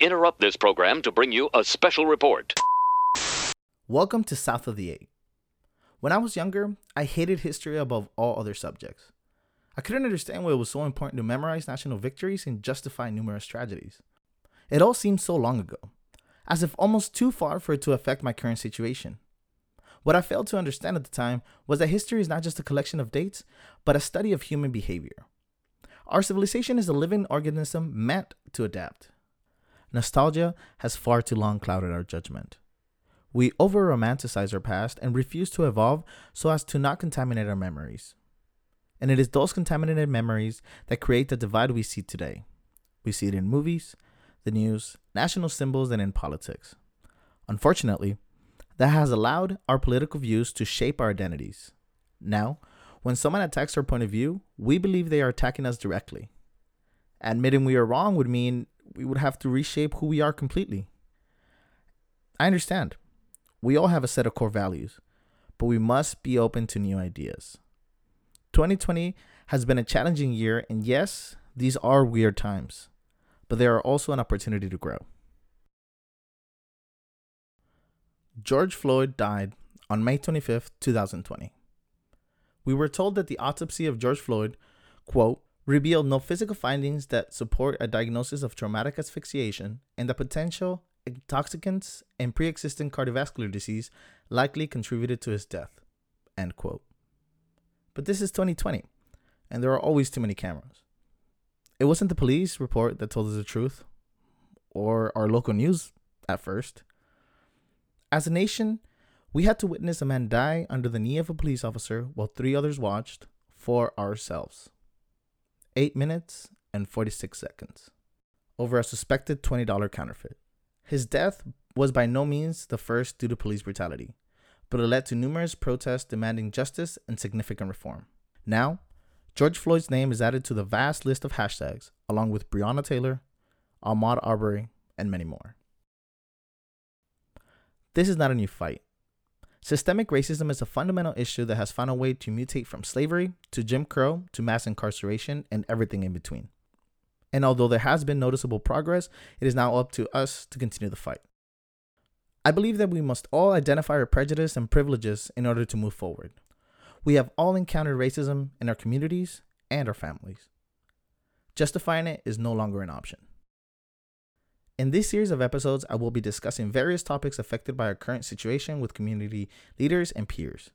interrupt this program to bring you a special report. Welcome to South of the Eight. When I was younger, I hated history above all other subjects. I couldn't understand why it was so important to memorize national victories and justify numerous tragedies. It all seemed so long ago, as if almost too far for it to affect my current situation. What I failed to understand at the time was that history is not just a collection of dates, but a study of human behavior. Our civilization is a living organism meant to adapt. Nostalgia has far too long clouded our judgment. We over romanticize our past and refuse to evolve so as to not contaminate our memories. And it is those contaminated memories that create the divide we see today. We see it in movies, the news, national symbols, and in politics. Unfortunately, that has allowed our political views to shape our identities. Now, when someone attacks our point of view, we believe they are attacking us directly. Admitting we are wrong would mean we would have to reshape who we are completely. I understand. We all have a set of core values, but we must be open to new ideas. 2020 has been a challenging year, and yes, these are weird times, but they are also an opportunity to grow. George Floyd died on May 25th, 2020. We were told that the autopsy of George Floyd, quote, revealed no physical findings that support a diagnosis of traumatic asphyxiation and the potential intoxicants and pre-existing cardiovascular disease likely contributed to his death, end quote. But this is 2020, and there are always too many cameras. It wasn't the police report that told us the truth, or our local news at first. As a nation, we had to witness a man die under the knee of a police officer while three others watched for ourselves. 8 minutes and 46 seconds over a suspected $20 counterfeit. His death was by no means the first due to police brutality, but it led to numerous protests demanding justice and significant reform. Now, George Floyd's name is added to the vast list of hashtags, along with Breonna Taylor, Ahmaud Arbery, and many more. This is not a new fight. Systemic racism is a fundamental issue that has found a way to mutate from slavery to Jim Crow to mass incarceration and everything in between. And although there has been noticeable progress, it is now up to us to continue the fight. I believe that we must all identify our prejudice and privileges in order to move forward. We have all encountered racism in our communities and our families. Justifying it is no longer an option. In this series of episodes, I will be discussing various topics affected by our current situation with community leaders and peers.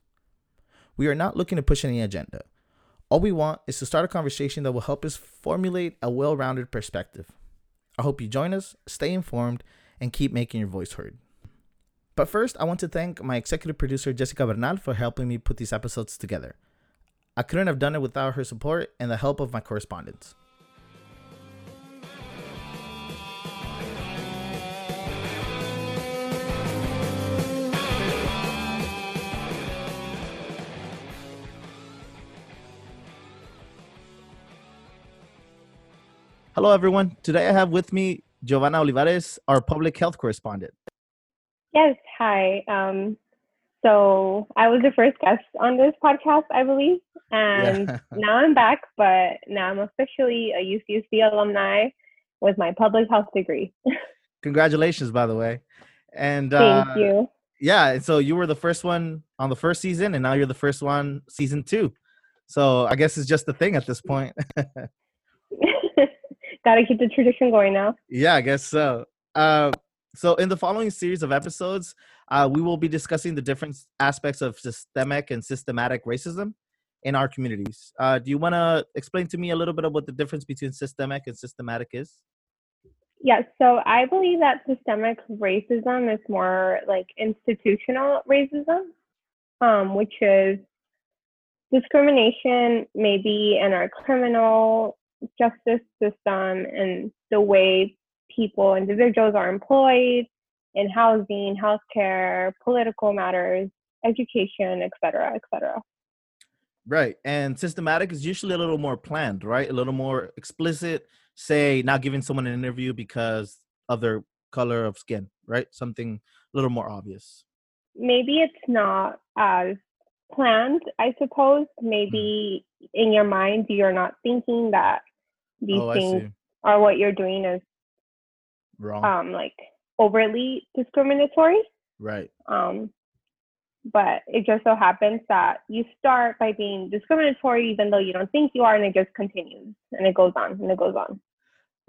We are not looking to push any agenda. All we want is to start a conversation that will help us formulate a well rounded perspective. I hope you join us, stay informed, and keep making your voice heard. But first, I want to thank my executive producer, Jessica Bernal, for helping me put these episodes together. I couldn't have done it without her support and the help of my correspondents. Hello, everyone. Today I have with me Giovanna Olivares, our public health correspondent. Yes, hi. Um, so I was the first guest on this podcast, I believe, and yeah. now I'm back. But now I'm officially a UCSB alumni with my public health degree. Congratulations, by the way. And thank uh, you. Yeah, so you were the first one on the first season, and now you're the first one season two. So I guess it's just a thing at this point. Gotta keep the tradition going now. Yeah, I guess so. Uh, so, in the following series of episodes, uh, we will be discussing the different aspects of systemic and systematic racism in our communities. Uh, do you want to explain to me a little bit of what the difference between systemic and systematic is? Yes, so I believe that systemic racism is more like institutional racism, um, which is discrimination maybe in our criminal justice system and the way people, individuals are employed in housing, healthcare, political matters, education, et cetera, et cetera. Right. And systematic is usually a little more planned, right? A little more explicit, say not giving someone an interview because of their color of skin, right? Something a little more obvious. Maybe it's not as planned, I suppose. Maybe mm. in your mind, you're not thinking that these oh, things are what you're doing is Wrong. um, like overly discriminatory. right. Um, but it just so happens that you start by being discriminatory even though you don't think you are, and it just continues and it goes on and it goes on.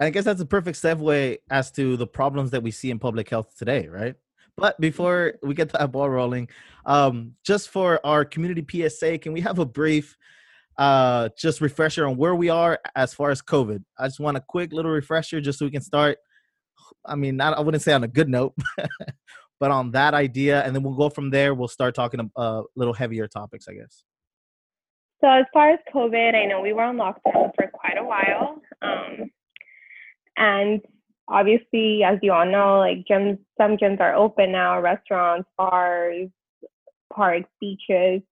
I guess that's a perfect segue as to the problems that we see in public health today, right? But before we get that ball rolling, um, just for our community PSA, can we have a brief, uh, just refresher on where we are as far as COVID? I just want a quick little refresher just so we can start. I mean, not, I wouldn't say on a good note, but on that idea, and then we'll go from there. We'll start talking a uh, little heavier topics, I guess. So as far as COVID, I know we were on lockdown for quite a while. Um, and obviously, as you all know, like gyms, some gyms are open now, restaurants, bars, parks, beaches.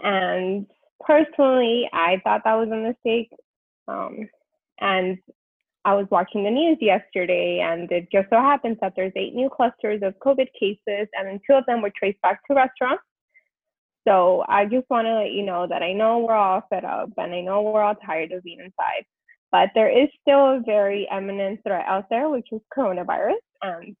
And personally, I thought that was a mistake. Um, and I was watching the news yesterday, and it just so happens that there's eight new clusters of COVID cases, and then two of them were traced back to restaurants. So I just want to let you know that I know we're all fed up, and I know we're all tired of being inside, but there is still a very eminent threat out there, which is coronavirus. And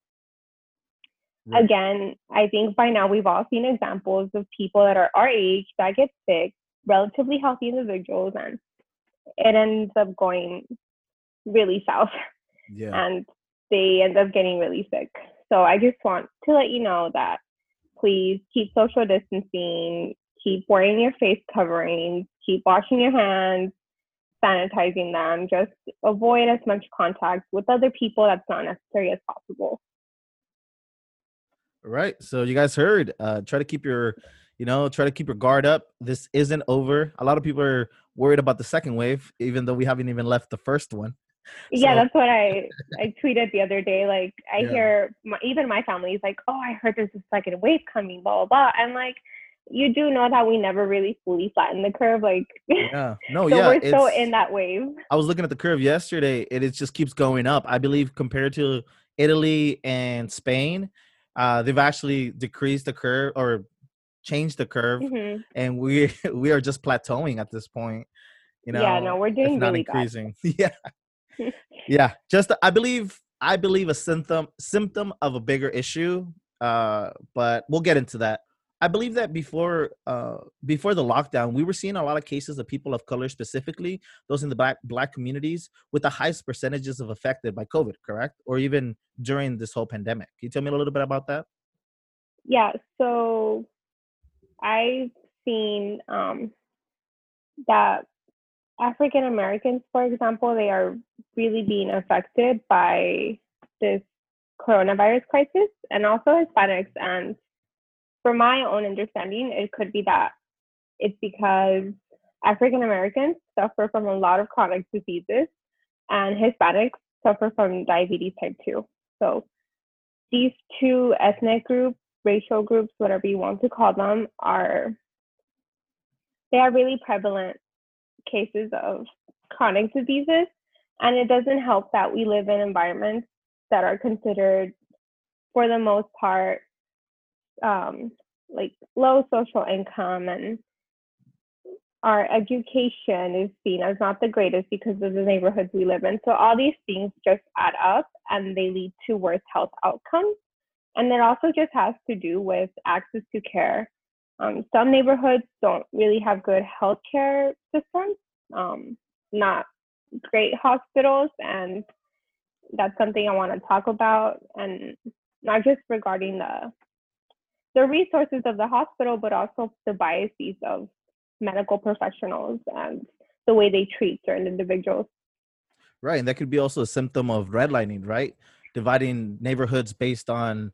again, I think by now we've all seen examples of people that are our age that get sick, relatively healthy individuals, and it ends up going really south Yeah. and they end up getting really sick. So I just want to let you know that please keep social distancing, keep wearing your face coverings, keep washing your hands, sanitizing them, just avoid as much contact with other people that's not necessary as possible. Right. So you guys heard. Uh, try to keep your, you know, try to keep your guard up. This isn't over. A lot of people are worried about the second wave, even though we haven't even left the first one. Yeah, So- that's what I I tweeted the other day. Like I Yeah. hear my, even my family is like, "Oh, I heard there's a second wave coming." Blah blah blah. And like, you do know that we never really fully flattened the curve. Like, Yeah. No. so yeah. we're still in that wave. I was looking at the curve yesterday, and it just keeps going up. I believe compared to Italy and Spain, uh, they've actually decreased the curve or changed the curve, Mhm. and we we are just plateauing at this point. You know, yeah, no, we're doing not really bad. increasing. yeah, yeah. Just I believe I believe a symptom symptom of a bigger issue. Uh, but we'll get into that. I believe that before uh before the lockdown, we were seeing a lot of cases of people of color, specifically those in the black black communities, with the highest percentages of affected by COVID. Correct, or even during this whole pandemic. Can you tell me a little bit about that? Yeah, so I've seen um, that African Americans, for example, they are really being affected by this coronavirus crisis, and also Hispanics. And from my own understanding, it could be that it's because African Americans suffer from a lot of chronic diseases, and Hispanics suffer from diabetes type 2. So these two ethnic groups racial groups, whatever you want to call them, are they are really prevalent cases of chronic diseases. And it doesn't help that we live in environments that are considered, for the most part, um, like low social income and our education is seen as not the greatest because of the neighborhoods we live in. So all these things just add up and they lead to worse health outcomes. And it also just has to do with access to care. Um, some neighborhoods don't really have good healthcare systems, um, not great hospitals, and that's something I want to talk about. And not just regarding the the resources of the hospital, but also the biases of medical professionals and the way they treat certain individuals. Right, and that could be also a symptom of redlining, right? Dividing neighborhoods based on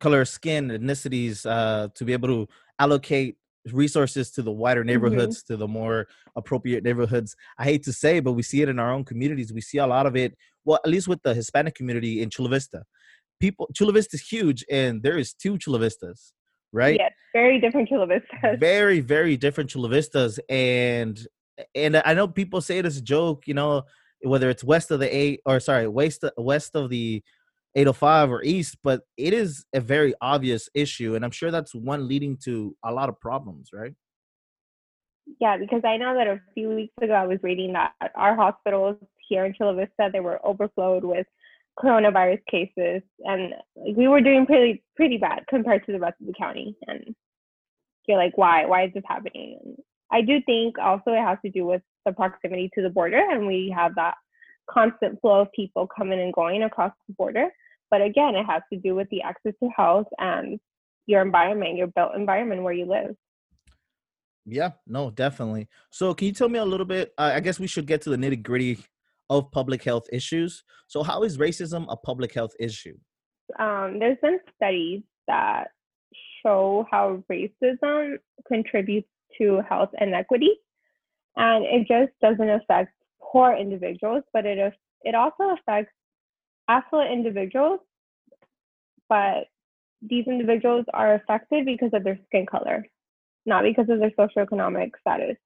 color of skin, ethnicities, uh, to be able to allocate resources to the wider neighborhoods, to the more appropriate neighborhoods. I hate to say, but we see it in our own communities. We see a lot of it. Well, at least with the Hispanic community in Chula Vista, people Chula Vista is huge, and there is two Chula Vistas, right? Yes, very different Chula Vistas. very very different chula vistas and and i know people say it as a joke you know whether it's west of the eight or sorry west west of the 805 or east but it is a very obvious issue and i'm sure that's one leading to a lot of problems right Yeah, because I know that a few weeks ago I was reading that our hospitals here in Chula Vista they were overflowed with coronavirus cases, and we were doing pretty pretty bad compared to the rest of the county. And you're like, why? Why is this happening? And I do think also it has to do with the proximity to the border, and we have that constant flow of people coming and going across the border. But again, it has to do with the access to health and your environment, your built environment where you live. Yeah, no, definitely. So, can you tell me a little bit? Uh, I guess we should get to the nitty gritty of public health issues. So, how is racism a public health issue? Um, there's been studies that show how racism contributes to health inequity, and it just doesn't affect poor individuals, but it it also affects affluent individuals. But these individuals are affected because of their skin color not because of their socioeconomic status.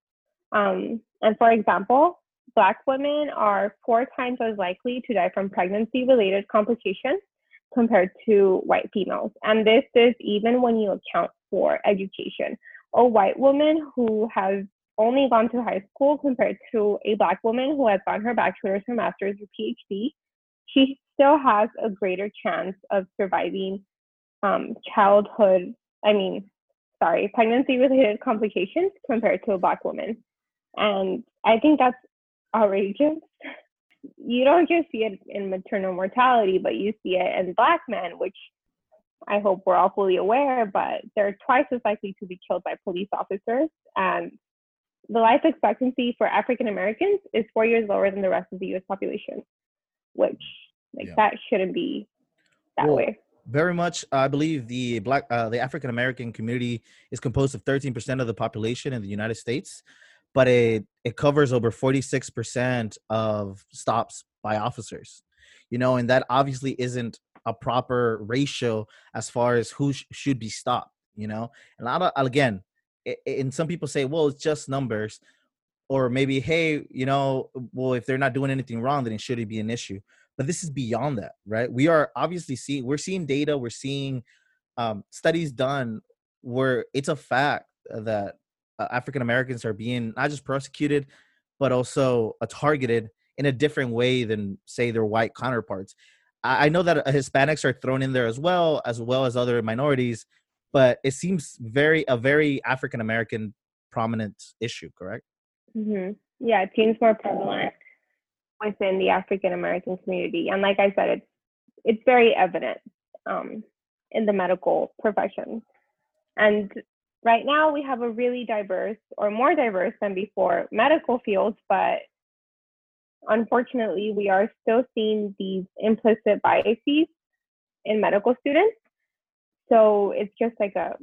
Um, and for example, Black women are four times as likely to die from pregnancy related complications compared to white females. And this is even when you account for education. A white woman who has only gone to high school compared to a Black woman who has gotten her bachelor's, her master's, or PhD, she still has a greater chance of surviving um, childhood, I mean, sorry, pregnancy related complications compared to a black woman. And I think that's outrageous. You don't just see it in maternal mortality, but you see it in black men, which I hope we're all fully aware, but they're twice as likely to be killed by police officers. And the life expectancy for African Americans is four years lower than the rest of the US population, which like yeah. that shouldn't be that well, way. very much i believe the black uh, the african american community is composed of 13% of the population in the united states but it it covers over 46% of stops by officers you know and that obviously isn't a proper ratio as far as who sh- should be stopped you know? And a lot of again it, and some people say well it's just numbers or maybe hey you know well if they're not doing anything wrong then it shouldn't be an issue but this is beyond that right? We are obviously seeing we're seeing data we're seeing um, studies done where it's a fact that uh, african americans are being not just prosecuted but also uh, targeted in a different way than say their white counterparts. I, I know that uh, hispanics are thrown in there as well as well as other minorities but it seems very a very african american prominent issue correct? Mm-hmm. yeah it seems more prevalent within the African American community. And like I said, it's it's very evident um, in the medical profession. And right now we have a really diverse or more diverse than before medical fields, but unfortunately we are still seeing these implicit biases in medical students. So it's just like a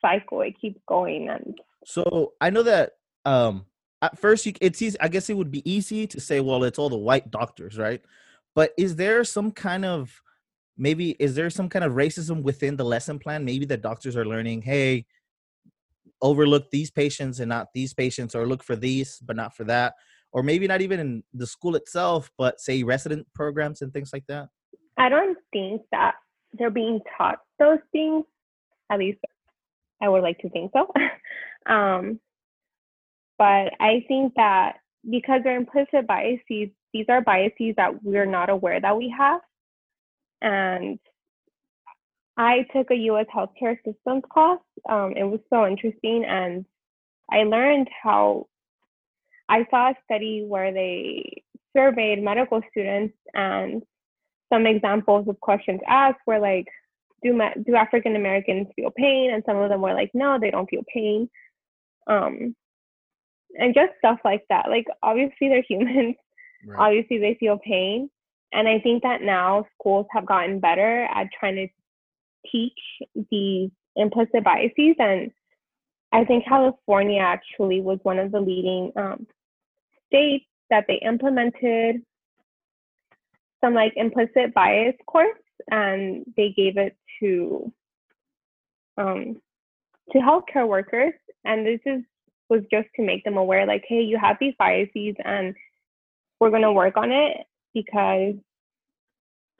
cycle. It keeps going and so I know that um at first you, it's easy i guess it would be easy to say well it's all the white doctors right? But is there some kind of maybe is there some kind of racism within the lesson plan? Maybe the doctors are learning hey overlook these patients and not these patients or look for these but not for that. Or maybe not even in the school itself but say resident programs and things like that? I don't think that they're being taught those things. At least i would like to think so. Um, but I think that because they're implicit biases, these are biases that we're not aware that we have. And I took a US healthcare systems class. Um, it was so interesting. And I learned how I saw a study where they surveyed medical students and some examples of questions asked were like, do, do African Americans feel pain? And some of them were like, no, they don't feel pain. Um, and just stuff like that. Like obviously they're humans. Right. Obviously they feel pain. And I think that now schools have gotten better at trying to teach these implicit biases. And I think California actually was one of the leading um, states that they implemented some like implicit bias course and they gave it to um, to healthcare workers. And this is was just to make them aware like hey you have these biases and we're going to work on it because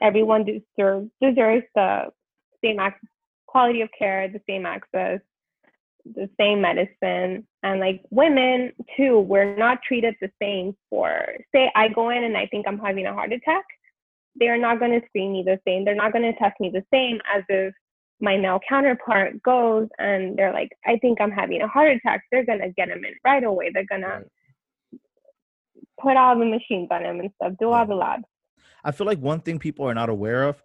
everyone deserves deserves the same quality of care the same access the same medicine and like women too we're not treated the same for say i go in and i think i'm having a heart attack they're not going to screen me the same. They're not going to test me the same as if my male counterpart goes and they're like, I think I'm having a heart attack. They're going to get him in right away. They're going right. to put all the machines on him and stuff, do all the labs. I feel like one thing people are not aware of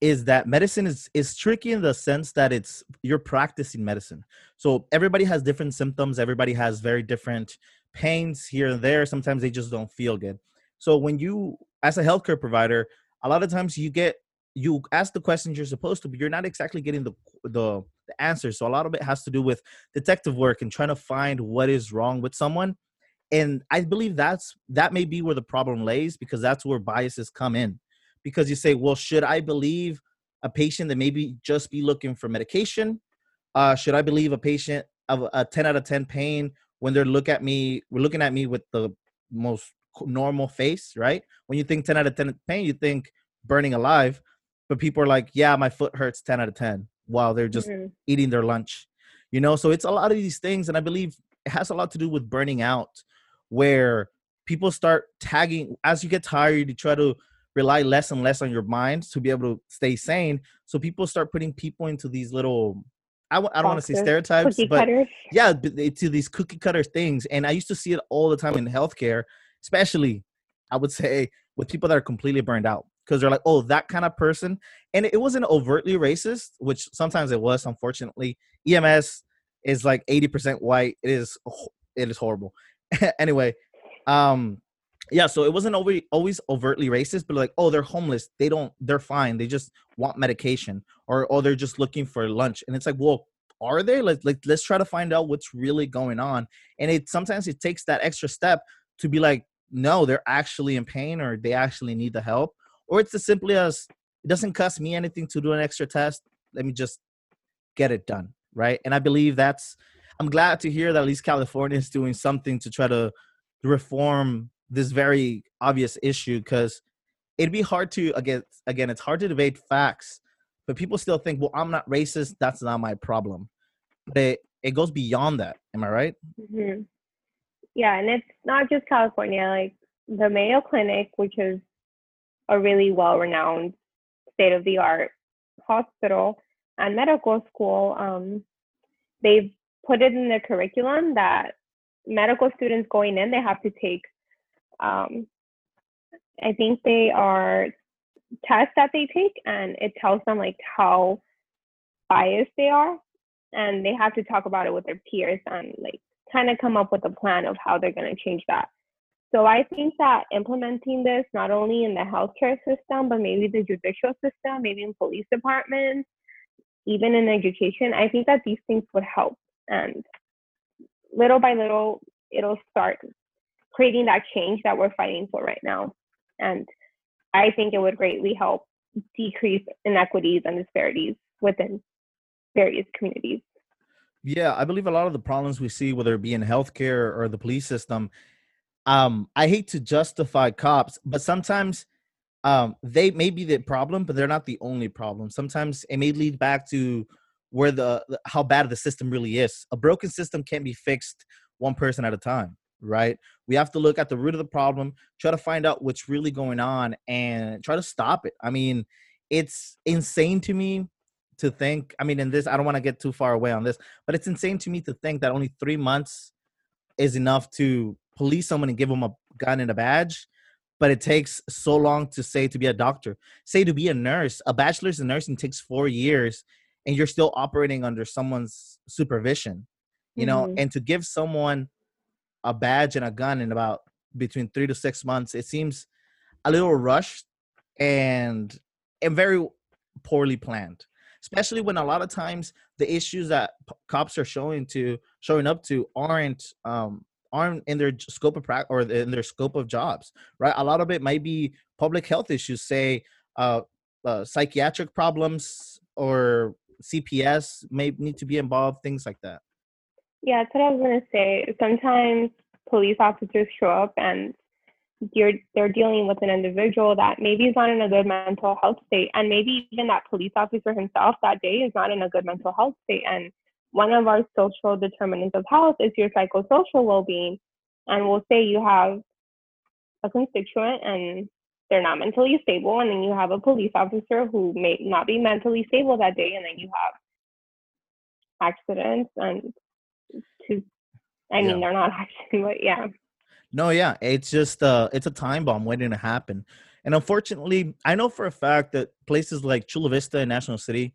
is that medicine is is tricky in the sense that it's you're practicing medicine. So everybody has different symptoms, everybody has very different pains here and there. Sometimes they just don't feel good. So when you as a healthcare provider, a lot of times you get you ask the questions you're supposed to, but you're not exactly getting the the the answer. So a lot of it has to do with detective work and trying to find what is wrong with someone. And I believe that's that may be where the problem lays because that's where biases come in because you say, well, should I believe a patient that maybe just be looking for medication? Uh, should I believe a patient of a 10 out of 10 pain when they're look at me, we're looking at me with the most normal face, right? When you think 10 out of 10 pain, you think burning alive, but people are like, yeah, my foot hurts 10 out of 10 while they're just mm-hmm. eating their lunch, you know? So it's a lot of these things. And I believe it has a lot to do with burning out where people start tagging as you get tired, you try to rely less and less on your mind to be able to stay sane. So people start putting people into these little I w- I don't want to say stereotypes, but cutters. yeah, to these cookie cutter things. And I used to see it all the time in healthcare, especially I would say with people that are completely burned out because they're like, oh, that kind of person. And it wasn't overtly racist, which sometimes it was. Unfortunately, EMS is like eighty percent white. It is it is horrible. anyway, um, yeah so it wasn't always always overtly racist but like oh they're homeless they don't they're fine they just want medication or oh they're just looking for lunch and it's like well are they like, like let's try to find out what's really going on and it sometimes it takes that extra step to be like no they're actually in pain or they actually need the help or it's as simply as it doesn't cost me anything to do an extra test. Let me just get it done right? And i believe that's i'm glad to hear that at least california is doing something to try to reform this very obvious issue because it'd be hard to again again it's hard to debate facts but people still think well i'm not racist that's not my problem. But it, it goes beyond that am i right? Mm-hmm. yeah and it's not just california like the mayo clinic which is a really well renowned state of the art hospital and medical school um, they've put it in the curriculum that medical students going in they have to take um, I think they are tests that they take, and it tells them like how biased they are, and they have to talk about it with their peers and like kind of come up with a plan of how they're going to change that. So I think that implementing this not only in the healthcare system, but maybe the judicial system, maybe in police departments, even in education, I think that these things would help. And little by little, it'll start creating that change that we're fighting for right now. And I think it would greatly help decrease inequities and disparities within various communities. Yeah, I believe a lot of the problems we see, whether it be in healthcare or the police system, um, I hate to justify cops, but sometimes um, they may be the problem, but they're not the only problem. Sometimes it may lead back to where the how bad the system really is. A broken system can't be fixed one person at a time right? We have to look at the root of the problem, try to find out what's really going on, and try to stop it. I mean, it's insane to me to think. I mean, in this, I don't want to get too far away on this, but it's insane to me to think that only three months is enough to police someone and give them a gun and a badge. But it takes so long to say to be a doctor, say to be a nurse. A bachelor's in nursing takes four years, and you're still operating under someone's supervision. You know, mm-hmm. and to give someone a badge and a gun in about between three to six months. It seems a little rushed and and very poorly planned, especially when a lot of times the issues that p- cops are showing to showing up to aren't um, aren't in their scope of practice or in their scope of jobs. Right, a lot of it might be public health issues, say uh, uh, psychiatric problems or CPS may need to be involved, things like that. Yeah, that's what I was gonna say. Sometimes police officers show up and you're they're dealing with an individual that maybe is not in a good mental health state, and maybe even that police officer himself that day is not in a good mental health state. And one of our social determinants of health is your psychosocial well-being. And we'll say you have a constituent and they're not mentally stable, and then you have a police officer who may not be mentally stable that day, and then you have accidents and to I mean, yeah. they're not accidents, but yeah. No, yeah, it's just uh, it's a time bomb waiting to happen. And unfortunately, I know for a fact that places like Chula Vista and National City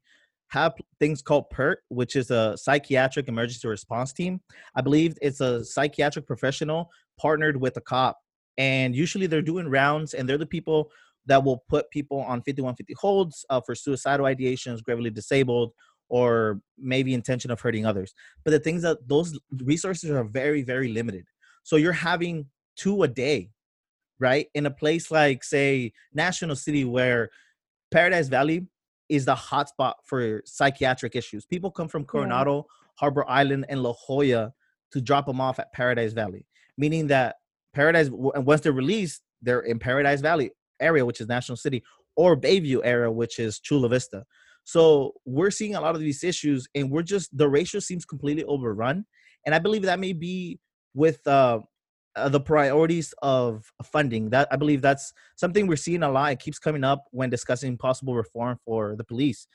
have things called PERT, which is a psychiatric emergency response team. I believe it's a psychiatric professional partnered with a cop. And usually they're doing rounds and they're the people that will put people on 5150 holds uh, for suicidal ideations, gravely disabled, or maybe intention of hurting others. But the things that those resources are very, very limited. So you're having two a day, right? In a place like, say, National City, where Paradise Valley is the hotspot for psychiatric issues. People come from Coronado, yeah. Harbor Island, and La Jolla to drop them off at Paradise Valley, meaning that Paradise, and once they're released, they're in Paradise Valley area, which is National City, or Bayview area, which is Chula Vista. So we're seeing a lot of these issues, and we're just the ratio seems completely overrun. And I believe that may be with uh, uh, the priorities of funding. That I believe that's something we're seeing a lot. It keeps coming up when discussing possible reform for the police.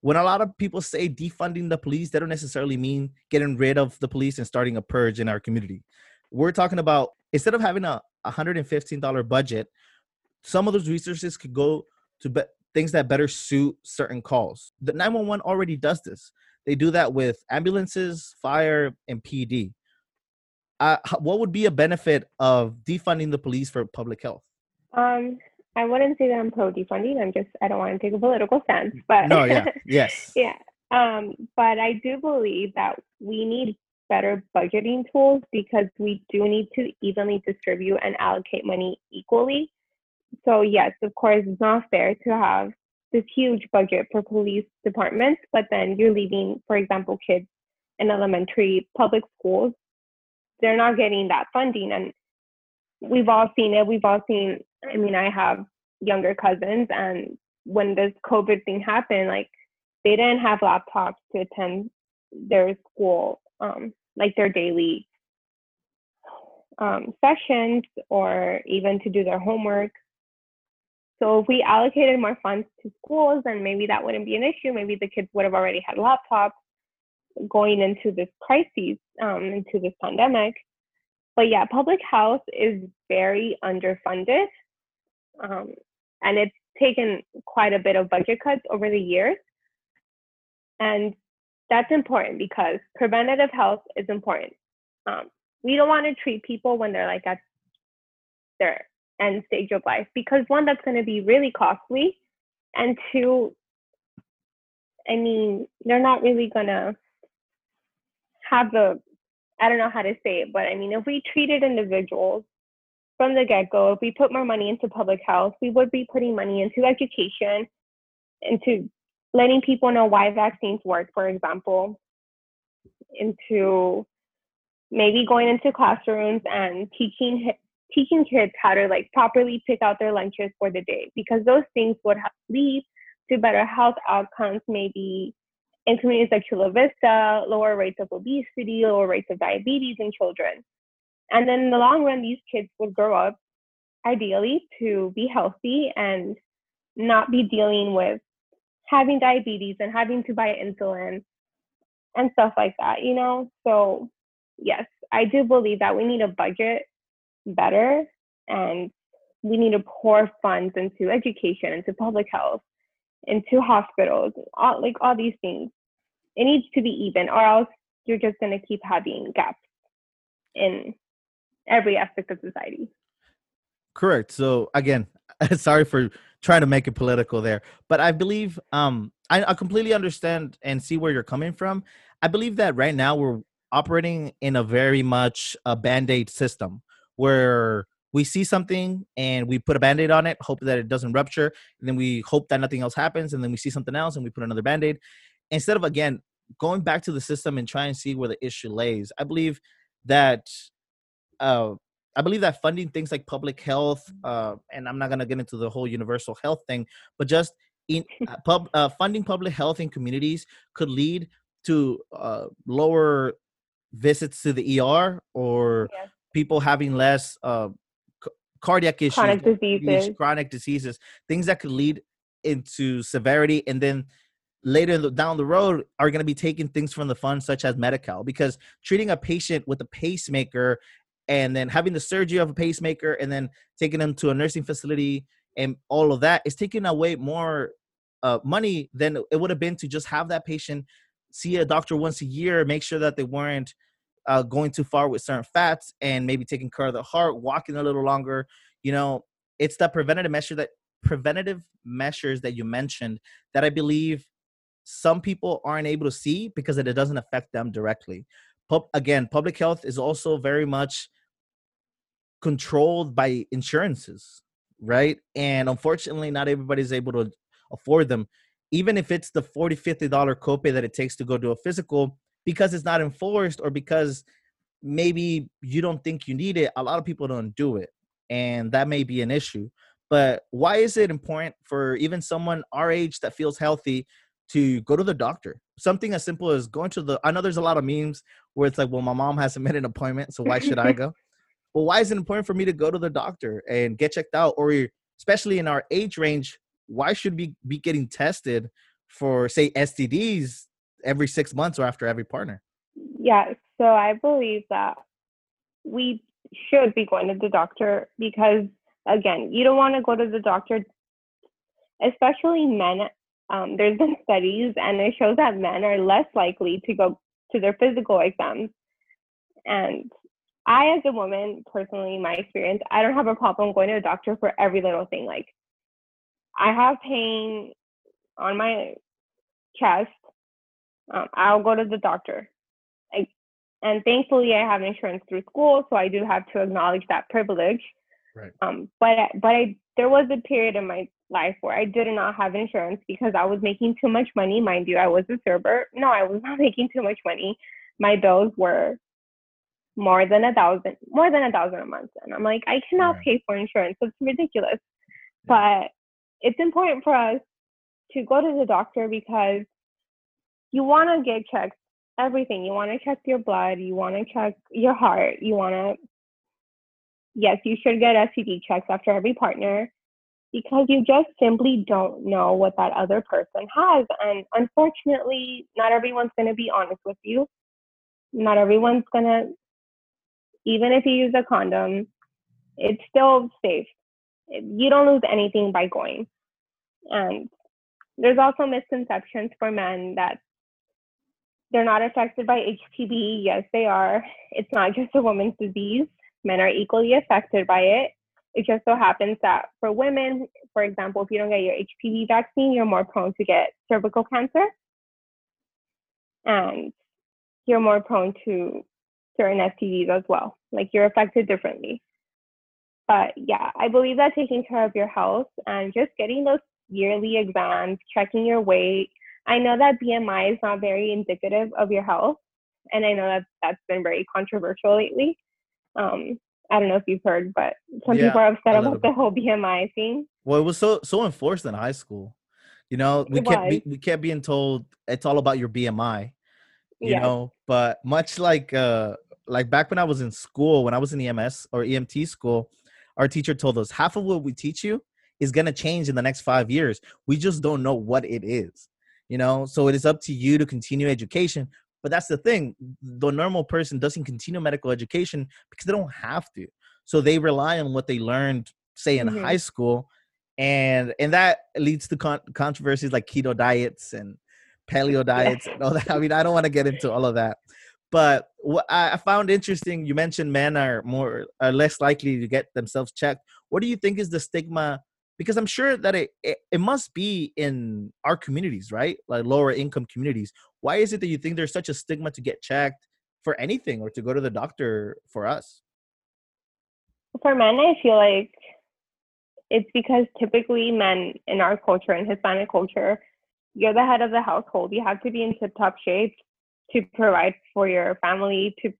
When a lot of people say defunding the police, they don't necessarily mean getting rid of the police and starting a purge in our community. We're talking about instead of having a $115 budget, some of those resources could go to be- things that better suit certain calls. The 911 already does this. They do that with ambulances, fire, and PD uh, what would be a benefit of defunding the police for public health? Um, I wouldn't say that I'm pro defunding. I'm just I don't want to take a political stance, but no, yeah, yes, yeah. Um, but I do believe that we need better budgeting tools because we do need to evenly distribute and allocate money equally. So yes, of course, it's not fair to have this huge budget for police departments, but then you're leaving, for example, kids in elementary public schools they're not getting that funding. And we've all seen it. We've all seen i mean i have younger cousins and when this covid thing happened like they didn't have laptops to attend their school um, like their daily um, sessions or even to do their homework. So if we allocated more funds to schools then maybe that wouldn't be an issue. Maybe the kids would have already had laptops going into this crisis, um, into this pandemic. But yeah, public health is very underfunded. Um, and it's taken quite a bit of budget cuts over the years. And that's important because preventative health is important. Um, we don't want to treat people when they're like at their end stage of life because one, that's going to be really costly. And two, I mean, they're not really going to have the I don't know how to say it, but I mean, if we treated individuals from the get go, if we put more money into public health, we would be putting money into education, into letting people know why vaccines work, for example, into maybe going into classrooms and teaching teaching kids how to like properly pick out their lunches for the day because those things would lead to better health outcomes maybe in communities like Chula Vista, lower rates of obesity, lower rates of diabetes in children. And then in the long run, these kids would grow up ideally to be healthy and not be dealing with having diabetes and having to buy insulin and stuff like that, you know? So, yes, I do believe that we need a budget better and we need to pour funds into education, into public health, into hospitals, all, like all these things it needs to be even or else you're just going to keep having gaps in every aspect of society. Correct. So again sorry for trying to make it political there but i believe um I, I completely understand and see where you're coming from. I believe that right now we're operating in a very much a band-aid system where we see something and we put a band-aid on it hope that it doesn't rupture and then we hope that nothing else happens and then we see something else and we put another band-aid. Instead of again going back to the system and trying to see where the issue lays. I believe that uh, I believe that funding things like public health, uh, and I'm not gonna get into the whole universal health thing, but just in uh, pub, uh, funding public health in communities could lead to uh, lower visits to the ER or yeah. people having less uh, cardiac issues, chronic diseases. chronic diseases, things that could lead into severity, and then later down the road are going to be taking things from the fund, such as Medi-Cal, because treating a patient with a pacemaker and then having the surgery of a pacemaker and then taking them to a nursing facility and all of that is taking away more uh, money than it would have been to just have that patient see a doctor once a year, make sure that they weren't uh, going too far with certain fats and maybe taking care of the heart, walking a little longer. You know, it's the preventative measure that preventative measures that you mentioned that I believe some people aren't able to see because it doesn't affect them directly. Pub- again, public health is also very much controlled by insurances, right? And unfortunately, not everybody's able to afford them, even if it's the $40, 50 dollar copay that it takes to go do a physical because it's not enforced or because maybe you don't think you need it. A lot of people don't do it, and that may be an issue. But why is it important for even someone our age that feels healthy to go to the doctor? Something as simple as going to the. I know there's a lot of memes where it's like, well, my mom hasn't made an appointment, so why should I go? Well, why is it important for me to go to the doctor and get checked out? Or especially in our age range, why should we be getting tested for, say, STDs every six months or after every partner? Yeah, so I believe that we should be going to the doctor because, again, you don't want to go to the doctor, especially men. Um, there's been studies and it shows that men are less likely to go to their physical exams. And I, as a woman, personally, my experience, I don't have a problem going to the doctor for every little thing. Like, I have pain on my chest. Um, I'll go to the doctor. And thankfully, I have insurance through school, so I do have to acknowledge that privilege. Right. Um, but but I there was a period in my life where I did not have insurance because I was making too much money. Mind you, I was a server. No, I was not making too much money. My bills were more than a thousand, more than a thousand a month, and I'm like, I cannot Right. pay for insurance. It's ridiculous. But it's important for us to go to the doctor because you want to get checked everything. You want to check your blood, you want to check your heart, you want to yes, you should get STD checks after every partner because you just simply don't know what that other person has. And unfortunately, not everyone's going to be honest with you. Not everyone's going to, even if you use a condom, it's still safe. You don't lose anything by going. And there's also misconceptions for men that they're not affected by HPV. Yes, they are. It's not just a woman's disease. Men are equally affected by it. It just so happens that for women, for example, if you don't get your HPV vaccine, you're more prone to get cervical cancer. And you're more prone to certain STDs as well. Like you're affected differently. But yeah, I believe that taking care of your health and just getting those yearly exams, checking your weight. I know that BMI is not very indicative of your health. And I know that that's been very controversial lately. Um, I don't know if you've heard, but some Yeah, people are upset about the whole BMI thing. Well, it was so so enforced in high school. You know, we kept be, we kept being told it's all about your BMI. You Yes. know, but much like uh like back when I was in school, when I was in EMS or EMT school, our teacher told us half of what we teach you is gonna change in the next five years. We just don't know what it is. You know, so it is up to you to continue education. But that's the thing. The normal person doesn't continue medical education because they don't have to. So they rely on what they learned, say in Mhm. high school, and and that leads to con- controversies like keto diets and paleo diets and all that. I mean, I don't want to get into all of that, but what I found interesting, you mentioned men are more are less likely to get themselves checked. What do you think is the stigma? Because I'm sure that it, it it must be in our communities, right? Like lower income communities. Why is it that you think there's such a stigma to get checked for anything or to go to the doctor for us? For men, I feel like it's because typically men in our culture, in Hispanic culture, you're the head of the household. You have to be in tip top shape to provide for your family, to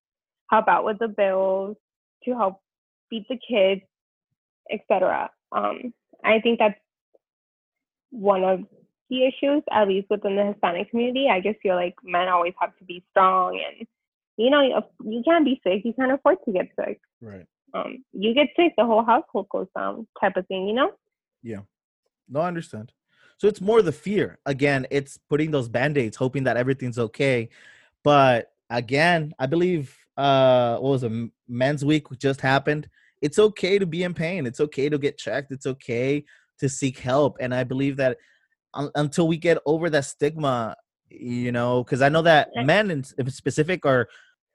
help out with the bills, to help feed the kids, etc. Um, I think that's one of the issues, at least within the Hispanic community. I just feel like men always have to be strong and you know, you can't be sick. You can't afford to get sick. Right. um, you get sick, the whole household goes down, type of thing. You know? Yeah. No, I understand. So it's more the fear. Again, it's putting those band-aids, hoping that everything's okay. But again, I believe uh what was it, men's week just happened. It's okay to be in pain. It's okay to get checked. It's okay to seek help. And I believe that un- until we get over that stigma, you know, because I know that men in specific are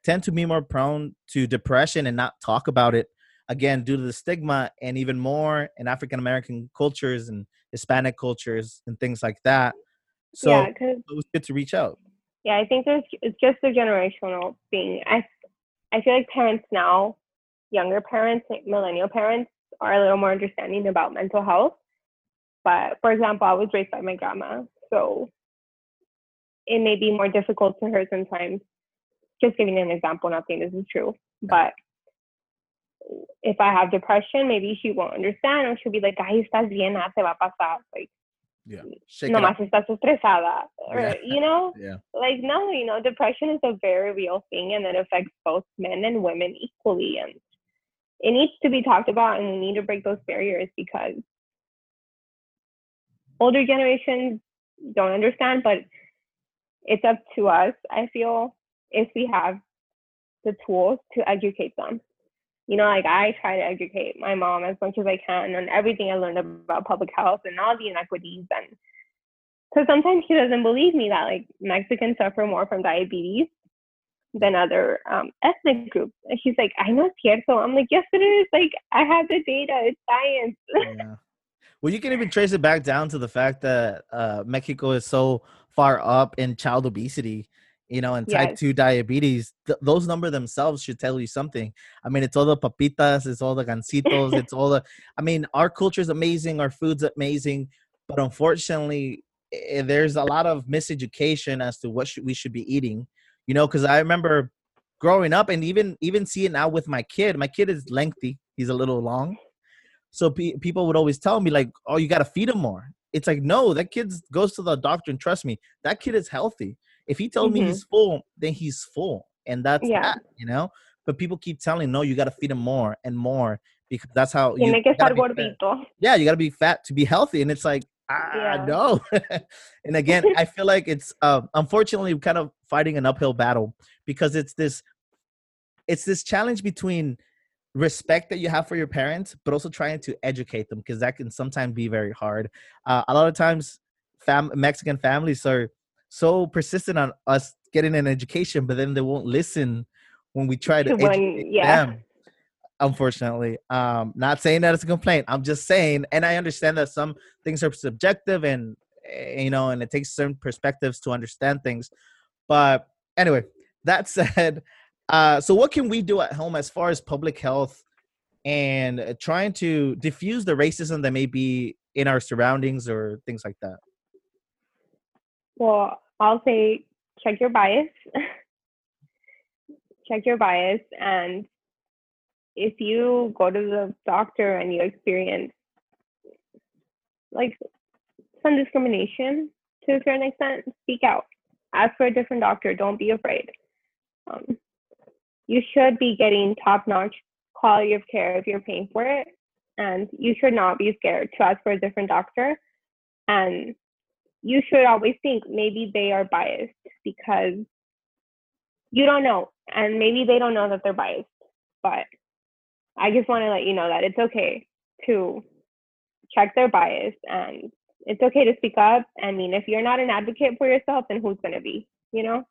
tend to be more prone to depression and not talk about it again due to the stigma and even more in African American cultures and Hispanic cultures and things like that. So yeah, it was good to reach out. Yeah, I think there's it's just a generational thing. I I feel like parents now, younger parents, like millennial parents, are a little more understanding about mental health. But for example, I was raised by my grandma, so it may be more difficult for her sometimes. Just giving an example, not saying this is true, but if I have depression, maybe she won't understand, or she'll be like, "Ay, estás bien, ah, se va a pasar." Like, yeah, no más estás estresada, or Yeah. you know, Yeah. like no, you know, depression is a very real thing, and it affects both men and women equally, and it needs to be talked about, and we need to break those barriers because older generations don't understand, but it's up to us. I feel if we have the tools to educate them. You know, like I try to educate my mom as much as I can on everything I learned about public health and all the inequities and because sometimes she doesn't believe me that like Mexicans suffer more from diabetes than other um, ethnic groups. And she's like, I know cierto. I'm like, yes, it is. Like, I have the data. It's science. yeah. Well, you can even trace it back down to the fact that uh, Mexico is so far up in child obesity, you know, and type Yes. 2 diabetes. Th- those numbers themselves should tell you something. I mean, it's all the papitas, it's all the gansitos, it's all the, I mean, our culture is amazing, our food's amazing, but unfortunately, eh, there's a lot of miseducation as to what should, we should be eating, you know, because I remember growing up and even even seeing now with my kid. My kid is lengthy, he's a little long. So pe- people would always tell me like, "Oh, you got to feed him more." It's like, no, that kid goes to the doctor and trust me, that kid is healthy. If he told me Mhm. he's full, then he's full, and that's Yeah. that, you know. But people keep telling, no, you got to feed him more and more because that's how you, you gotta be Yeah, you got to be fat to be healthy, and it's like, ah, Yeah. no. and again, I feel like it's uh, unfortunately kind of fighting an uphill battle because it's this, it's this challenge between respect that you have for your parents, but also trying to educate them because that can sometimes be very hard. Uh, a lot of times, fam- Mexican families are so persistent on us getting an education, but then they won't listen when we try to educate yeah. them. Unfortunately, um, not saying that it's a complaint. I'm just saying, and I understand that some things are subjective, and eh, you know, and it takes certain perspectives to understand things. But anyway, that said, uh, so what can we do at home as far as public health and uh, trying to diffuse the racism that may be in our surroundings or things like that? Well, I'll say check your bias. check your bias. And if you go to the doctor and you experience like some discrimination to a certain extent, speak out. Ask for a different doctor. Don't be afraid. Um, you should be getting top notch quality of care if you're paying for it. And you should not be scared to ask for a different doctor. And you should always think maybe they are biased because you don't know. And maybe they don't know that they're biased. But I just want to let you know that it's okay to check their bias and it's okay to speak up. I mean, if you're not an advocate for yourself, then who's going to be, you know?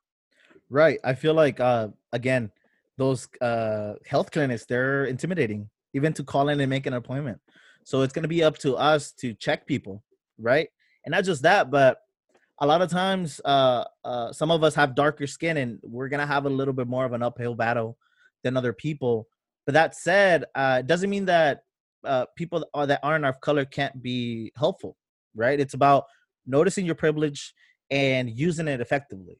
Right. I feel like uh again, those uh health clinics, they're intimidating, even to call in and make an appointment. So it's gonna be up to us to check people, right? And not just that, but a lot of times uh uh some of us have darker skin and we're gonna have a little bit more of an uphill battle than other people. But that said, uh it doesn't mean that uh people are- that aren't of color can't be helpful, right? It's about noticing your privilege and using it effectively.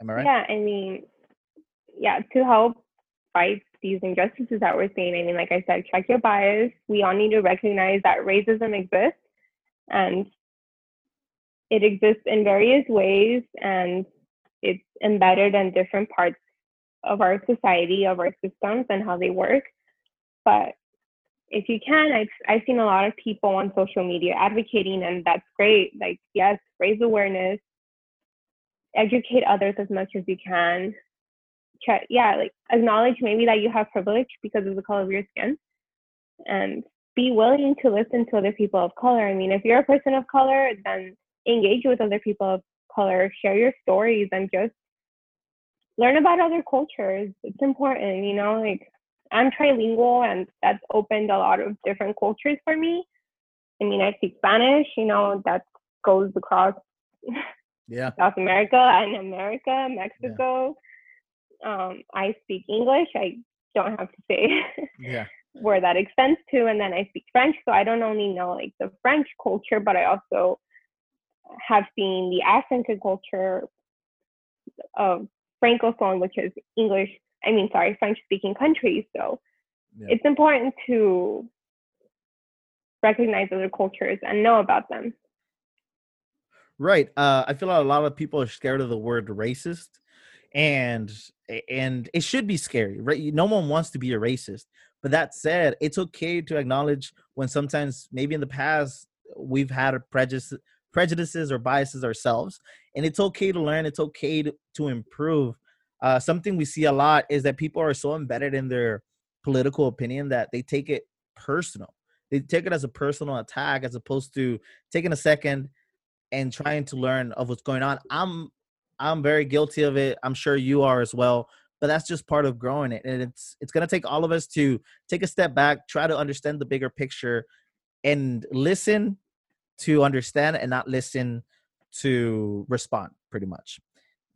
Am I right? Yeah, I mean, yeah, to help fight these injustices that we're seeing, I mean, like I said, check your bias. We all need to recognize that racism exists and it exists in various ways and it's embedded in different parts of our society, of our systems, and how they work. but if you can, I've I've seen a lot of people on social media advocating, and that's great. Like, yes, raise awareness, educate others as much as you can. Try, yeah, like acknowledge maybe that you have privilege because of the color of your skin, and be willing to listen to other people of color. I mean, if you're a person of color, then engage with other people of color, share your stories, and just learn about other cultures. It's important, you know, like I'm trilingual and that's opened a lot of different cultures for me. I mean, I speak Spanish, you know, that goes across yeah. South America and America, Mexico. Yeah. Um, I speak English. I don't have to say yeah. where that extends to. And then I speak French. So I don't only know like the French culture, but I also have seen the accented culture of Francophone, which is English I mean, sorry, French speaking countries. So yeah. it's important to recognize other cultures and know about them. Right. Uh, I feel like a lot of people are scared of the word racist, and and it should be scary, right? No one wants to be a racist. But that said, it's okay to acknowledge when sometimes maybe in the past we've had a prejudice prejudices or biases ourselves and it's okay to learn it's okay to, to improve uh, something we see a lot is that people are so embedded in their political opinion that they take it personal. They take it as a personal attack as opposed to taking a second and trying to learn of what's going on. I'm I'm very guilty of it. I'm sure you are as well. But that's just part of growing it, and it's it's gonna take all of us to take a step back, try to understand the bigger picture, and listen to understand and not listen to respond. Pretty much.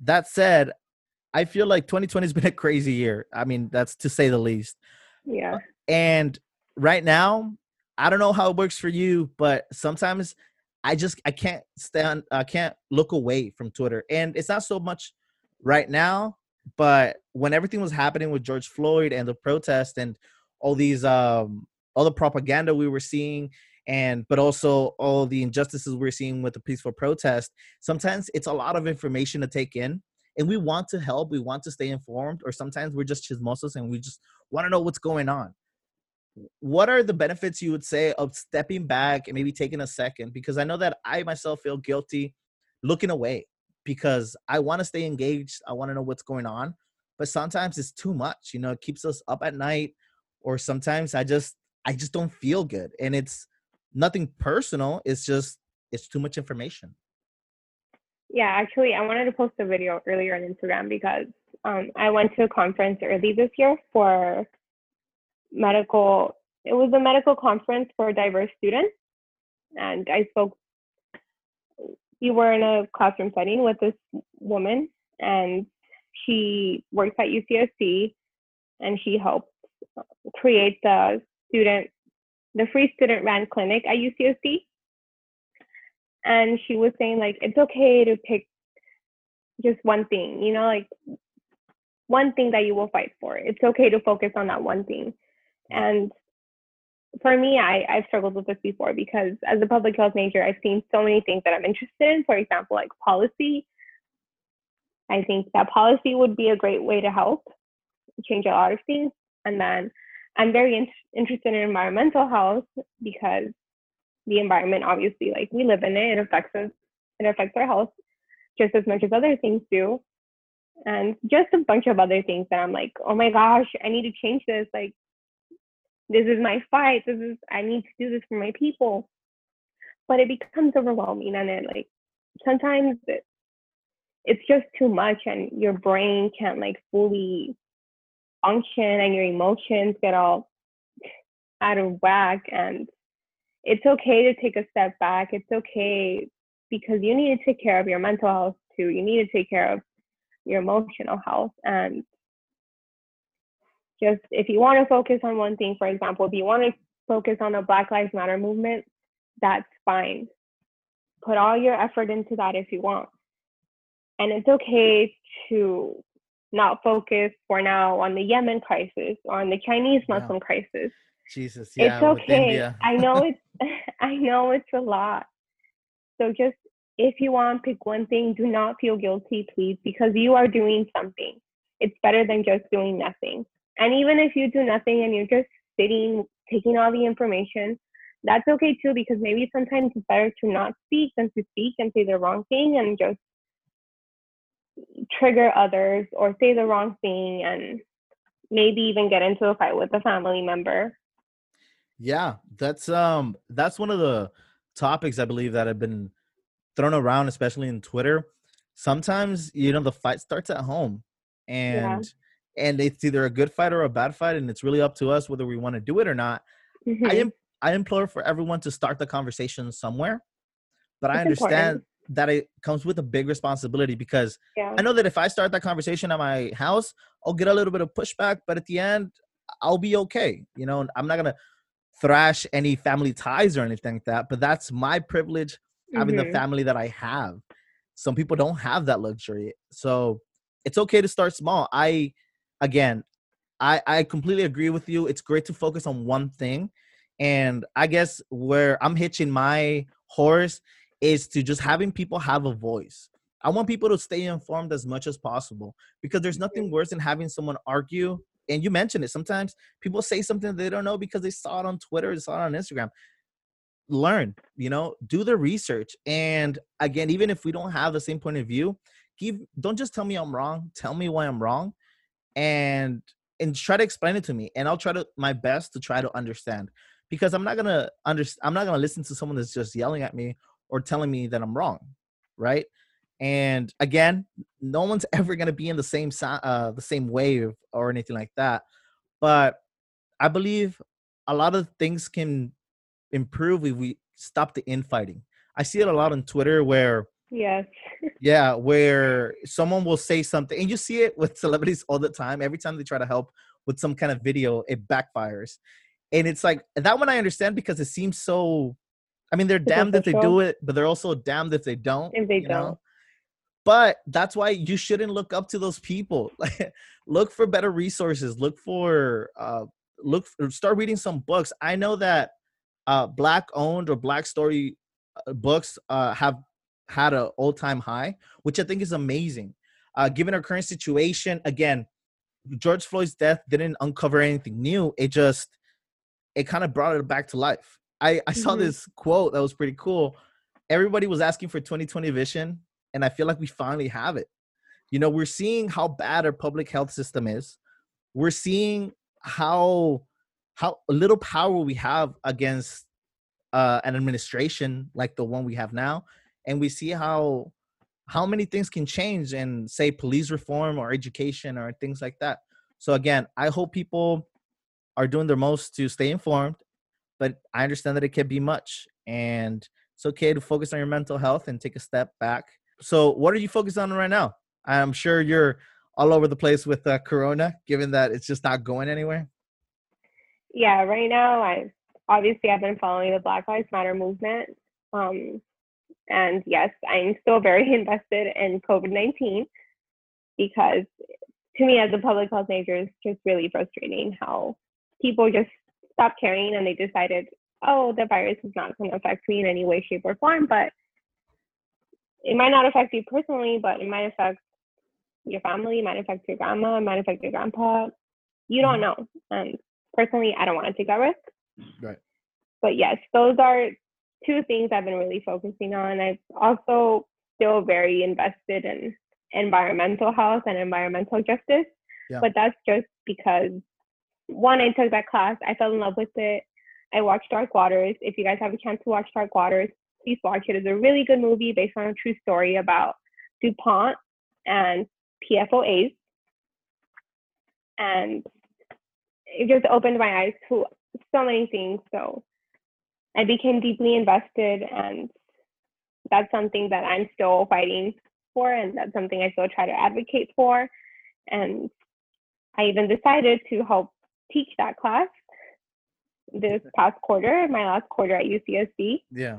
That said, I feel like 2020 has been a crazy year. I mean, that's to say the least. Yeah. And right now, I don't know how it works for you, but sometimes I just I can't stand I can't look away from Twitter. And it's not so much right now, but when everything was happening with George Floyd and the protest and all these um all the propaganda we were seeing and but also all the injustices we're seeing with the peaceful protest, sometimes it's a lot of information to take in and we want to help we want to stay informed or sometimes we're just chismosos and we just want to know what's going on. What are the benefits you would say of stepping back and maybe taking a second? Because i know that i myself feel guilty looking away because i want to stay engaged i want to know what's going on but sometimes it's too much you know it keeps us up at night or sometimes i just i just don't feel good and it's nothing personal it's just it's too much information yeah, actually, I wanted to post a video earlier on Instagram because um, I went to a conference early this year for medical. It was a medical conference for diverse students, and I spoke. We were in a classroom setting with this woman, and she works at UCSC, and she helped create the student, the free student ran clinic at UCSC and she was saying like it's okay to pick just one thing you know like one thing that you will fight for. It's okay to focus on that one thing. And for me I, i've struggled with this before because as a public health major i've seen so many things that i'm interested in. For example like policy. I think that policy would be a great way to help change a lot of things. And then i'm very in- interested in environmental health because the environment obviously like we live in it it affects us it affects our health just as much as other things do. And just a bunch of other things that i'm like oh my gosh i need to change this like this is my fight this is i need to do this for my people. But it becomes overwhelming and it like sometimes it, it's just too much and your brain can't like fully function and your emotions get all out of whack and it's okay to take a step back. It's okay because you need to take care of your mental health too. You need to take care of your emotional health. And just if you want to focus on one thing, for example, if you want to focus on the Black Lives Matter movement, that's fine. Put all your effort into that if you want. And it's okay to not focus for now on the Yemen crisis on the Chinese Muslim yeah. crisis Jesus, yeah, it's okay. I know it's I know it's a lot. So just if you want pick one thing, do not feel guilty, please, because you are doing something. It's better than just doing nothing. And even if you do nothing and you're just sitting, taking all the information. That's okay too, because maybe sometimes it's better to not speak than to speak and say the wrong thing and just trigger others or say the wrong thing and maybe even get into a fight with a family member. Yeah, that's um that's one of the topics I believe that have been thrown around, especially in Twitter. Sometimes you know the fight starts at home, and yeah. and it's either a good fight or a bad fight, and it's really up to us whether we want to do it or not. Mm-hmm. I am I implore for everyone to start the conversation somewhere, but I understand important. That it comes with a big responsibility because yeah. I know that if I start that conversation at my house, I'll get a little bit of pushback, but at the end, I'll be okay. You know, I'm not gonna thrash any family ties or anything like that, but that's my privilege mm-hmm. having the mm-hmm. family that I have. Some people don't have that luxury. So it's okay to start small. I again, I I completely agree with you. It's great to focus on one thing. And I guess where I'm hitching my horse is to just having people have a voice. I want people to stay informed as much as possible because there's nothing worse than having someone argue and you mentioned it sometimes people say something they don't know because they saw it on twitter they saw it on instagram learn you know do the research and again even if we don't have the same point of view give don't just tell me i'm wrong tell me why i'm wrong and and try to explain it to me and i'll try to my best to try to understand because i'm not gonna understand i'm not gonna listen to someone that's just yelling at me or telling me that i'm wrong right and again, no one's ever going to be in the same uh, the same wave or anything like that. But I believe a lot of things can improve if we stop the infighting. I see it a lot on Twitter where yes yeah where someone will say something and you see it with celebrities all the time every time they try to help with some kind of video it backfires and it's like that one i understand because it seems so i mean they're damned if they do it but they're also damned if they don't if they don't know? but that's why you shouldn't look up to those people. Look for better resources. Look for uh look for, start reading some books. I know that uh black owned or black story uh, books uh have had an all-time high which i think is amazing. Uh given our current situation again george floyd's death didn't uncover anything new. It just it kind of brought it back to life i i saw mm-hmm. this quote that was pretty cool everybody was asking for 2020 vision and I feel like we finally have it. You know, we're seeing how bad our public health system is. We're seeing how how little power we have against uh, an administration like the one we have now, and we see how how many things can change in say police reform or education or things like that. So again, I hope people are doing their most to stay informed, but I understand that it can be much, and it's okay to focus on your mental health and take a step back so, what are you focused on right now? I'm sure you're all over the place with uh, Corona, given that it's just not going anywhere. Yeah, right now, I obviously I've been following the Black Lives Matter movement, um, and yes, I'm still very invested in COVID nineteen because to me, as a public health major, it's just really frustrating how people just stopped caring and they decided, oh, the virus is not going to affect me in any way, shape, or form, but it might not affect you personally, but it might affect your family, it might affect your grandma, it might affect your grandpa. You don't mm-hmm. know. And personally, I don't want to take that risk. Right. But yes, those are two things I've been really focusing on. I've also still very invested in environmental health and environmental justice. Yeah. But that's just because one, I took that class, I fell in love with it. I watched Dark Waters. If you guys have a chance to watch Dark Waters, please watch it. It's a really good movie based on a true story about DuPont and PFOAs. And it just opened my eyes to so many things. So I became deeply invested, and that's something that I'm still fighting for, and that's something I still try to advocate for. And I even decided to help teach that class this past quarter, my last quarter at UCSD. Yeah.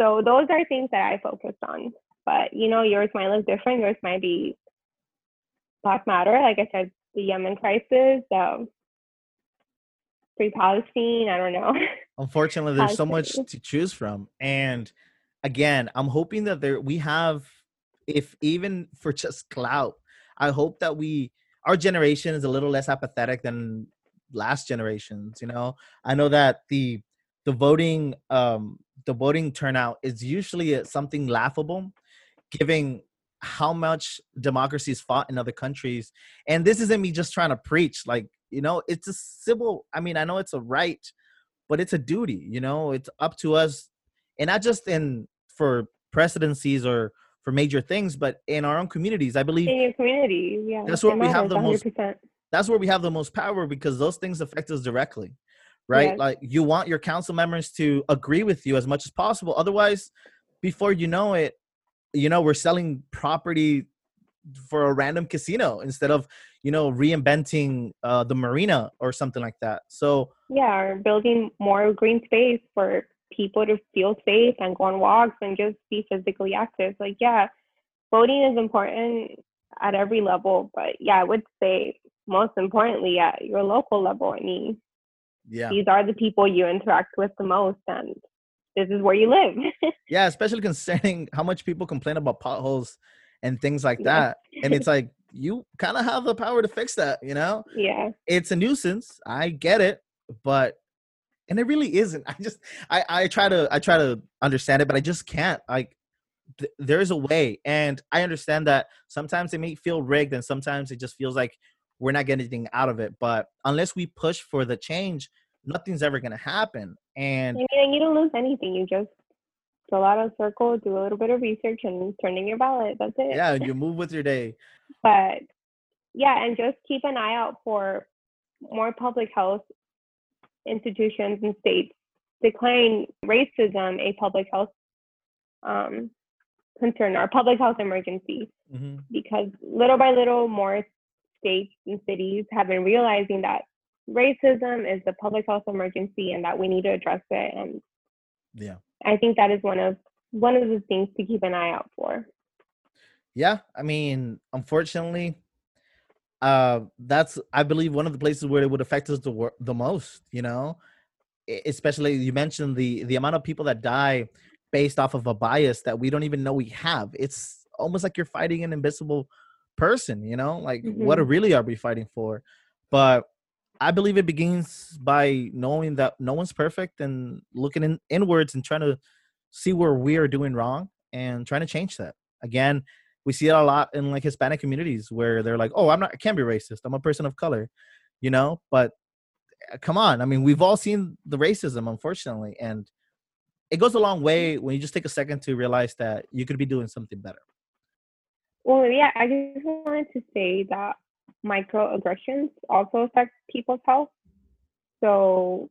So those are things that I focused on. But you know, yours might look different. Yours might be Black Matter, like I said, the Yemen crisis, um, free Palestine. I don't know. Unfortunately, there's so much to choose from, and again, I'm hoping that there we have, if even for just clout, I hope that we our generation is a little less apathetic than last generations. You know, I know that the the voting um the voting turnout is usually something laughable, giving how much democracy is fought in other countries. And this isn't me just trying to preach. Like you know, it's a civil. I mean, I know it's a right, but it's a duty. You know, it's up to us, and not just in for presidencies or for major things, but in our own communities. I believe in your community, yeah, that's where we have the 100%. most. That's where we have the most power because those things affect us directly, right? Yes. Like you want your council members to agree with you as much as possible. Otherwise, before you know it, you know we're selling property for a random casino instead of you know reinventing uh, the marina or something like that. So yeah, or building more green space for people to feel safe and go on walks and just be physically active. Like, yeah, voting is important at every level, but yeah, I would say most importantly at your local level. I mean, yeah, these are the people you interact with the most, and this is where you live. yeah, especially concerning how much people complain about potholes and things like that, yeah. and it's like you kind of have the power to fix that. You know? Yeah. It's a nuisance. I get it, but and it really isn't. I just i i try to i try to understand it but i just can't like th- there's a way and i understand that sometimes it may feel rigged and sometimes it just feels like we're not getting anything out of it but unless we push for the change nothing's ever going to happen and I mean, you don't lose anything you just fill out a circle do a little bit of research and turn in your ballot that's it. Yeah you move with your day. But yeah and just keep an eye out for more public health institutions and states declaring racism a public health um, concern or public health emergency. Mm-hmm. because little by little more states and cities have been realizing that racism is a public health emergency and that we need to address it. And yeah. I think that is one of one of the things to keep an eye out for. Yeah i mean unfortunately uh, that's I believe one of the places where it would affect us the wor- the most. You know, especially you mentioned the the amount of people that die based off of a bias that we don't even know we have. It's almost like you're fighting an invisible person. You know, like mm-hmm. what really are we fighting for? But I believe it begins by knowing that no one's perfect and looking in, inwards and trying to see where we are doing wrong and trying to change that. Again, we see it a lot in like Hispanic communities where they're like, "Oh, I'm not, I can't be racist. I'm a person of color," you know. But eh, come on, I mean, we've all seen the racism, unfortunately, and it goes a long way when you just take a second to realize that you could be doing something better. Well, yeah, I just wanted to say that microaggressions also affect people's health. So,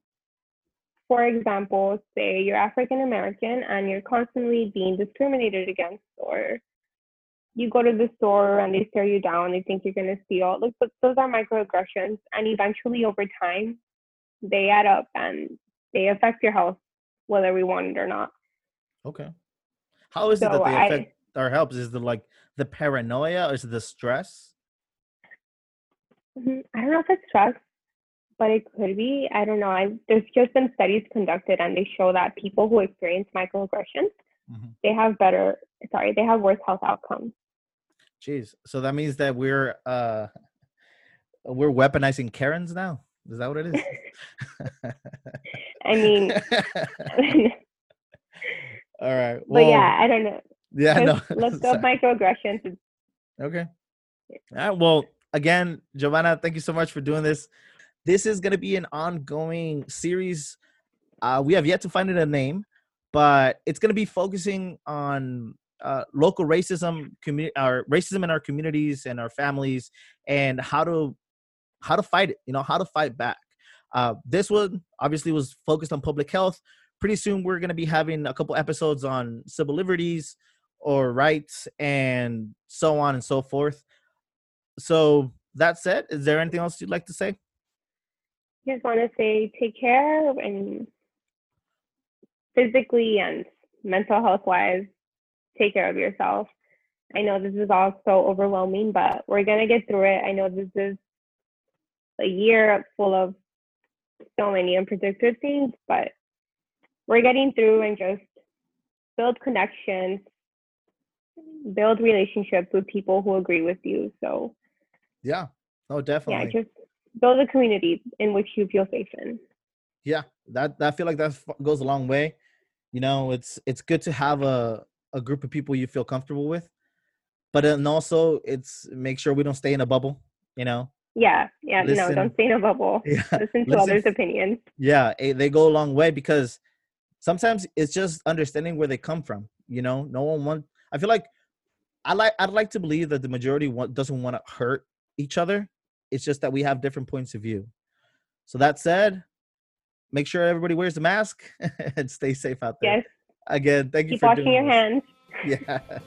for example, say you're African American and you're constantly being discriminated against or you go to the store and they stare you down, they think you're going to steal. Look, those are microaggressions. And eventually, over time, they add up and they affect your health, whether we want it or not. Okay. How is so it that they affect I, our health? Is it like the paranoia or is it the stress? Mm-hmm, I don't know if it's stress, but it could be. I don't know. I, there's just been studies conducted and they show that people who experience microaggressions, mm-hmm. they have better, sorry, they have worse health outcomes. Jeez. So that means that we're uh we're weaponizing Karens now. Is that what it is? I mean All right. Well, but yeah, I don't know. Yeah, no. Let's go microaggressions. Okay. All right. Well, again, Giovanna, thank you so much for doing this. This is going to be an ongoing series. Uh, we have yet to find it a name, but it's going to be focusing on uh, local racism, community, our racism in our communities and our families, and how to how to fight it. You know, how to fight back. Uh, this one obviously was focused on public health. Pretty soon, we're going to be having a couple episodes on civil liberties or rights and so on and so forth. So that said, is there anything else you'd like to say? Just want to say take care and physically and mental health wise take care of yourself. I know this is all so overwhelming, but we're going to get through it. I know this is a year full of so many unpredictable things, but we're getting through and just build connections, build relationships with people who agree with you. So, yeah, oh, definitely. Yeah, just build a community in which you feel safe in. Yeah, that, that I feel like that goes a long way. You know, it's it's good to have a a group of people you feel comfortable with, but then also it's make sure we don't stay in a bubble. You know. Yeah, yeah, Listen- no, don't stay in a bubble. Yeah. Listen to listen others' opinions. yeah eh, they go a long way because sometimes it's just understanding where they come from you know no one want i feel like i like i'd like to believe that the majority want, doesn't want to hurt each other it's just that we have different points of view so that said make sure everybody wears the mask and stay safe out there Yes, again thank you keep for washing doing your hands. yeah